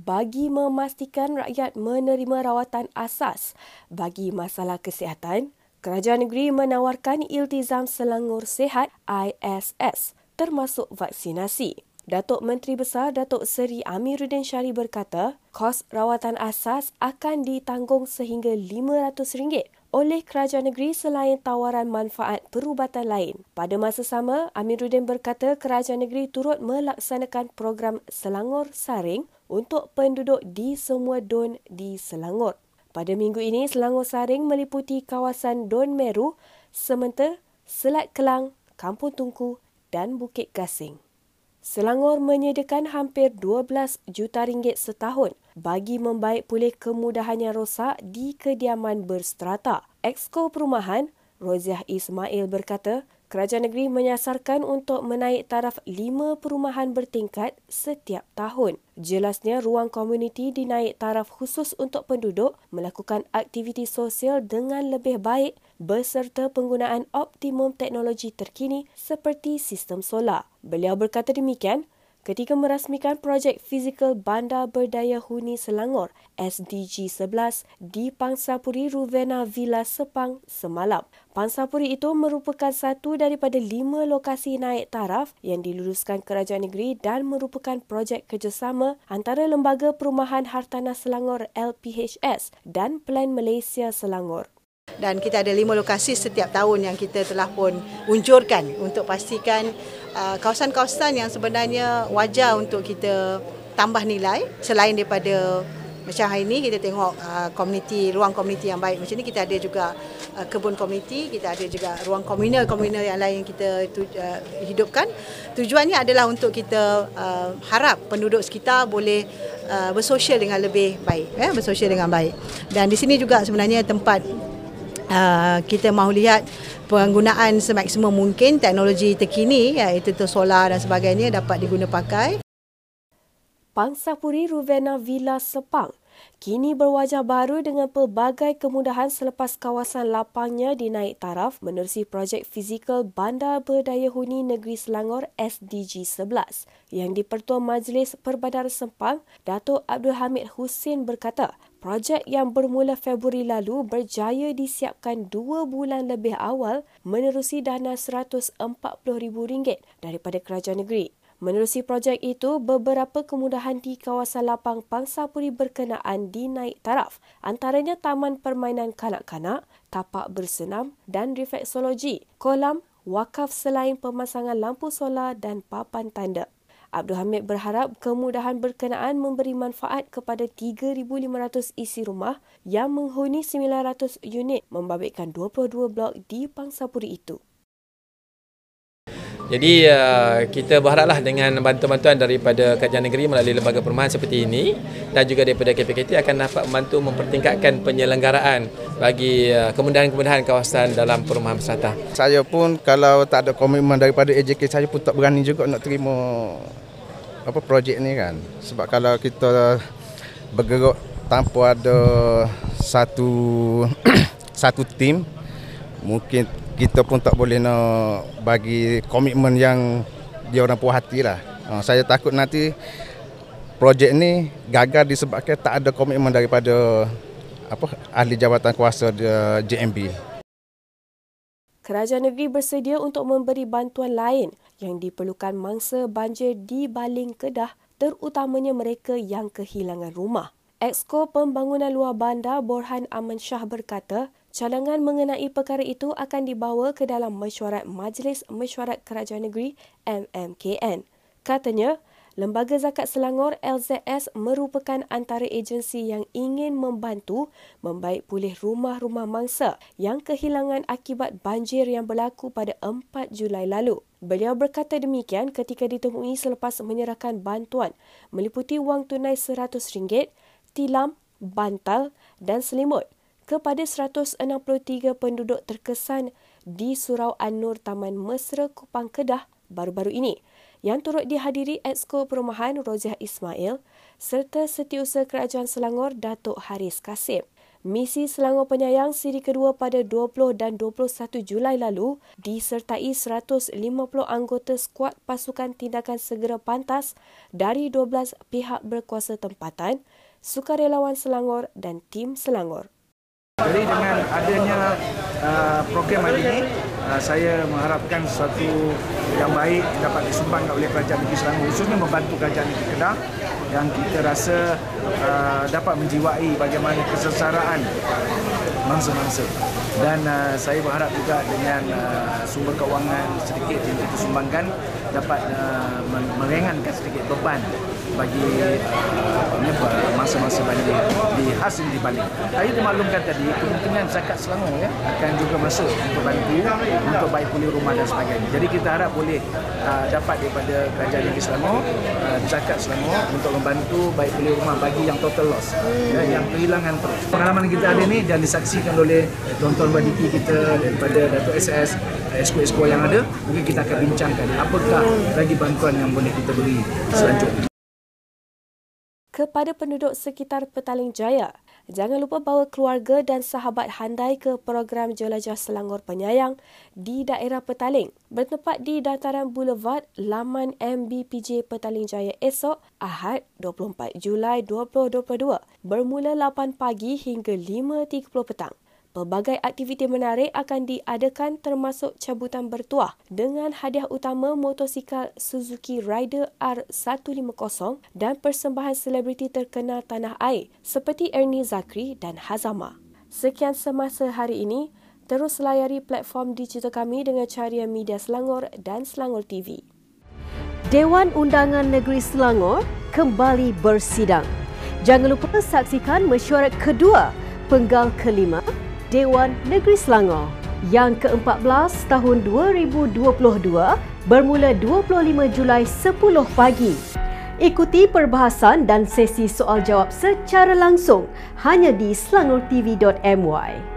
bagi memastikan rakyat menerima rawatan asas bagi masalah kesihatan, Kerajaan negeri menawarkan Iltizam Selangor Sehat ISS termasuk vaksinasi. Datuk Menteri Besar Datuk Seri Amiruddin Syari berkata, kos rawatan asas akan ditanggung sehingga RM500 oleh kerajaan negeri selain tawaran manfaat perubatan lain. Pada masa sama, Amiruddin berkata kerajaan negeri turut melaksanakan program Selangor Saring untuk penduduk di semua don di Selangor. Pada minggu ini, Selangor Saring meliputi kawasan Don Meru, Sementa, Selat Kelang, Kampung Tungku dan Bukit Gasing. Selangor menyediakan hampir 12 juta ringgit setahun bagi membaik pulih kemudahan yang rosak di kediaman berstrata. Exco Perumahan, Roziah Ismail berkata, kerajaan negeri menyasarkan untuk menaik taraf lima perumahan bertingkat setiap tahun. Jelasnya, ruang komuniti dinaik taraf khusus untuk penduduk melakukan aktiviti sosial dengan lebih baik beserta penggunaan optimum teknologi terkini seperti sistem solar. Beliau berkata demikian ketika merasmikan projek fizikal Bandar Berdaya Huni Selangor SDG 11 di Pangsapuri Ruvena Villa Sepang semalam. Pangsapuri itu merupakan satu daripada lima lokasi naik taraf yang diluluskan kerajaan negeri dan merupakan projek kerjasama antara Lembaga Perumahan Hartanah Selangor LPHS dan Plan Malaysia Selangor dan kita ada lima lokasi setiap tahun yang kita telah pun unjurkan untuk pastikan kawasan-kawasan yang sebenarnya wajar untuk kita tambah nilai. Selain daripada macam hari ini kita tengok uh, komuniti ruang komuniti yang baik macam ni kita ada juga uh, kebun komuniti kita ada juga ruang komunal komunal yang lain kita tu, uh, hidupkan. Tujuannya adalah untuk kita uh, harap penduduk sekitar boleh uh, bersosial dengan lebih baik eh bersosial dengan baik. Dan di sini juga sebenarnya tempat uh, kita mahu lihat penggunaan semaksimum mungkin teknologi terkini iaitu solar dan sebagainya dapat diguna pakai. Pangsapuri Ruvena Villa Sepang kini berwajah baru dengan pelbagai kemudahan selepas kawasan lapangnya dinaik taraf menerusi projek fizikal Bandar Berdaya Huni Negeri Selangor SDG 11 yang dipertua Majlis Perbadaran Sempang Datuk Abdul Hamid Hussein berkata Projek yang bermula Februari lalu berjaya disiapkan dua bulan lebih awal menerusi dana RM140,000 daripada kerajaan negeri. Menerusi projek itu, beberapa kemudahan di kawasan lapang Pangsapuri berkenaan dinaik taraf, antaranya taman permainan kanak-kanak, tapak bersenam dan refleksologi, kolam, wakaf selain pemasangan lampu solar dan papan tanda. Abdul Hamid berharap kemudahan berkenaan memberi manfaat kepada 3,500 isi rumah yang menghuni 900 unit membabitkan 22 blok di Pangsapuri itu. Jadi uh, kita berharaplah dengan bantuan-bantuan daripada kerajaan negeri melalui lembaga perumahan seperti ini dan juga daripada KPKT akan dapat membantu mempertingkatkan penyelenggaraan bagi uh, kemudahan-kemudahan kawasan dalam perumahan bersata. Saya pun kalau tak ada komitmen daripada AJK saya pun tak berani juga nak terima apa projek ni kan. Sebab kalau kita bergerak tanpa ada satu satu tim mungkin kita pun tak boleh nak bagi komitmen yang dia orang puas hati lah. Uh, saya takut nanti projek ni gagal disebabkan tak ada komitmen daripada apa ahli jabatan kuasa JMB. Kerajaan negeri bersedia untuk memberi bantuan lain yang diperlukan mangsa banjir di Baling Kedah terutamanya mereka yang kehilangan rumah. Exco Pembangunan Luar Bandar Borhan Aman Shah berkata, Cadangan mengenai perkara itu akan dibawa ke dalam mesyuarat Majlis Mesyuarat Kerajaan Negeri MMKN. Katanya, Lembaga Zakat Selangor LZS merupakan antara agensi yang ingin membantu membaik pulih rumah-rumah mangsa yang kehilangan akibat banjir yang berlaku pada 4 Julai lalu. Beliau berkata demikian ketika ditemui selepas menyerahkan bantuan meliputi wang tunai RM100, tilam, bantal dan selimut kepada 163 penduduk terkesan di Surau An-Nur Taman Mesra Kupang Kedah baru-baru ini yang turut dihadiri Exco Perumahan Roziah Ismail serta Setiausaha Kerajaan Selangor Datuk Haris Kasim. Misi Selangor Penyayang siri kedua pada 20 dan 21 Julai lalu disertai 150 anggota skuad pasukan tindakan segera pantas dari 12 pihak berkuasa tempatan, sukarelawan Selangor dan tim Selangor. Jadi dengan adanya uh, program hari ini, uh, saya mengharapkan sesuatu yang baik dapat disumbangkan oleh Kerajaan Negeri Selangor khususnya membantu Kerajaan Negeri Kedah yang kita rasa uh, dapat menjiwai bagaimana kesesaraan mangsa-mangsa. Dan uh, saya berharap juga dengan uh, sumber keuangan sedikit yang kita sumbangkan dapat uh, meringankan sedikit beban bagi uh, masa-masa banjir di hasil di Bali. Saya dimaklumkan tadi kepentingan zakat Selangor ya akan juga masuk untuk bantu untuk baik pulih rumah dan sebagainya. Jadi kita harap boleh uh, dapat daripada kerajaan negeri Selangor uh, zakat Selangor untuk membantu baik pulih rumah bagi yang total loss ya, yang kehilangan terus. Pengalaman kita ada ini dan disaksikan oleh tuan-tuan badiki kita daripada Datuk SS esko-esko yang ada mungkin kita akan bincangkan apakah lagi bantuan yang boleh kita beri selanjutnya kepada penduduk sekitar Petaling Jaya. Jangan lupa bawa keluarga dan sahabat handai ke program Jelajah Selangor Penyayang di daerah Petaling. Bertempat di dataran Boulevard Laman MBPJ Petaling Jaya esok Ahad 24 Julai 2022 bermula 8 pagi hingga 5.30 petang. Pelbagai aktiviti menarik akan diadakan termasuk cabutan bertuah dengan hadiah utama motosikal Suzuki Rider R150 dan persembahan selebriti terkenal tanah air seperti Ernie Zakri dan Hazama. Sekian semasa hari ini, terus layari platform digital kami dengan carian media Selangor dan Selangor TV. Dewan Undangan Negeri Selangor kembali bersidang. Jangan lupa saksikan mesyuarat kedua penggal kelima Dewan Negeri Selangor yang ke-14 tahun 2022 bermula 25 Julai 10 pagi. Ikuti perbahasan dan sesi soal jawab secara langsung hanya di selangortv.my.